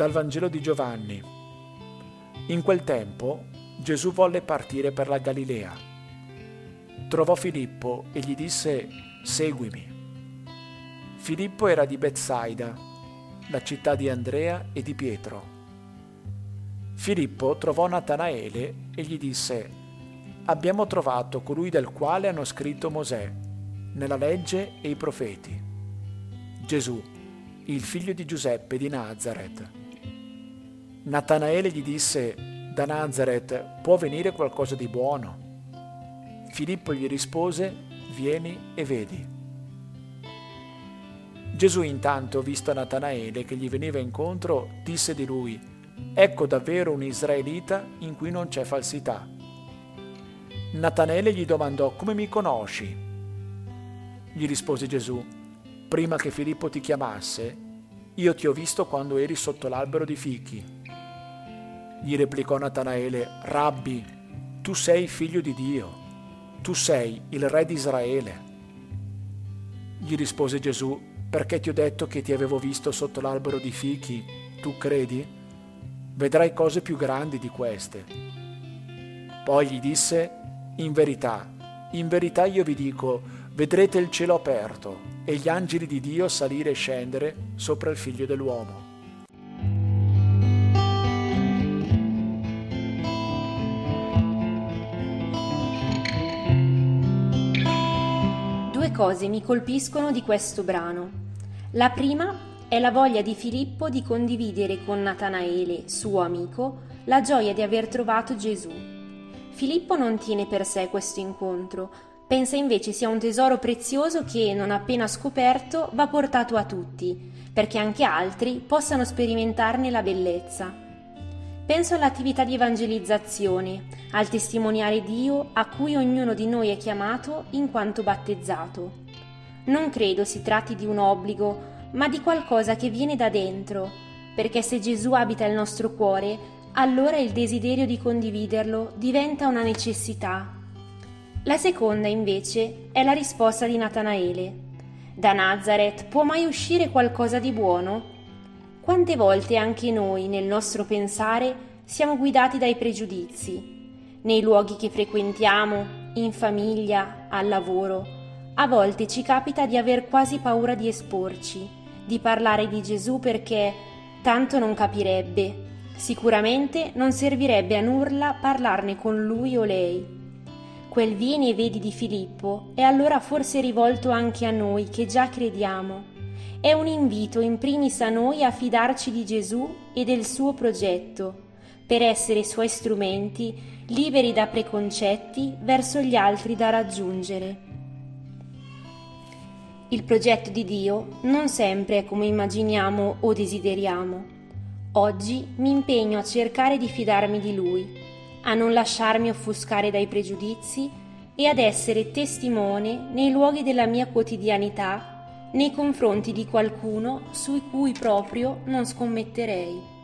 Dal Vangelo di Giovanni. In quel tempo Gesù volle partire per la Galilea. Trovò Filippo e gli disse, Seguimi. Filippo era di Bethsaida, la città di Andrea e di Pietro. Filippo trovò Natanaele e gli disse, Abbiamo trovato colui del quale hanno scritto Mosè, nella legge e i profeti. Gesù, il figlio di Giuseppe di Nazareth. Natanaele gli disse, da Nazareth può venire qualcosa di buono? Filippo gli rispose, vieni e vedi. Gesù intanto, visto Natanaele che gli veniva incontro, disse di lui, ecco davvero un israelita in cui non c'è falsità. Natanaele gli domandò, come mi conosci? Gli rispose Gesù, prima che Filippo ti chiamasse, io ti ho visto quando eri sotto l'albero di fichi gli replicò Natanaele, Rabbi, tu sei figlio di Dio, tu sei il re di Israele. Gli rispose Gesù, perché ti ho detto che ti avevo visto sotto l'albero di fichi, tu credi? Vedrai cose più grandi di queste. Poi gli disse, in verità, in verità io vi dico, vedrete il cielo aperto e gli angeli di Dio salire e scendere sopra il figlio dell'uomo. Cose mi colpiscono di questo brano. La prima è la voglia di Filippo di condividere con Natanaele, suo amico, la gioia di aver trovato Gesù. Filippo non tiene per sé questo incontro, pensa invece sia un tesoro prezioso che, non appena scoperto, va portato a tutti, perché anche altri possano sperimentarne la bellezza. Penso all'attività di evangelizzazione, al testimoniare Dio a cui ognuno di noi è chiamato in quanto battezzato. Non credo si tratti di un obbligo, ma di qualcosa che viene da dentro, perché se Gesù abita il nostro cuore, allora il desiderio di condividerlo diventa una necessità. La seconda, invece, è la risposta di Natanaele. Da Nazareth può mai uscire qualcosa di buono? Quante volte anche noi, nel nostro pensare, siamo guidati dai pregiudizi. Nei luoghi che frequentiamo, in famiglia, al lavoro, a volte ci capita di aver quasi paura di esporci, di parlare di Gesù perché tanto non capirebbe. Sicuramente non servirebbe a nulla parlarne con lui o lei. Quel vieni e vedi di Filippo è allora forse rivolto anche a noi che già crediamo è un invito in primis a noi a fidarci di Gesù e del suo progetto, per essere suoi strumenti liberi da preconcetti verso gli altri da raggiungere. Il progetto di Dio non sempre è come immaginiamo o desideriamo. Oggi mi impegno a cercare di fidarmi di Lui, a non lasciarmi offuscare dai pregiudizi e ad essere testimone nei luoghi della mia quotidianità nei confronti di qualcuno su cui proprio non scommetterei.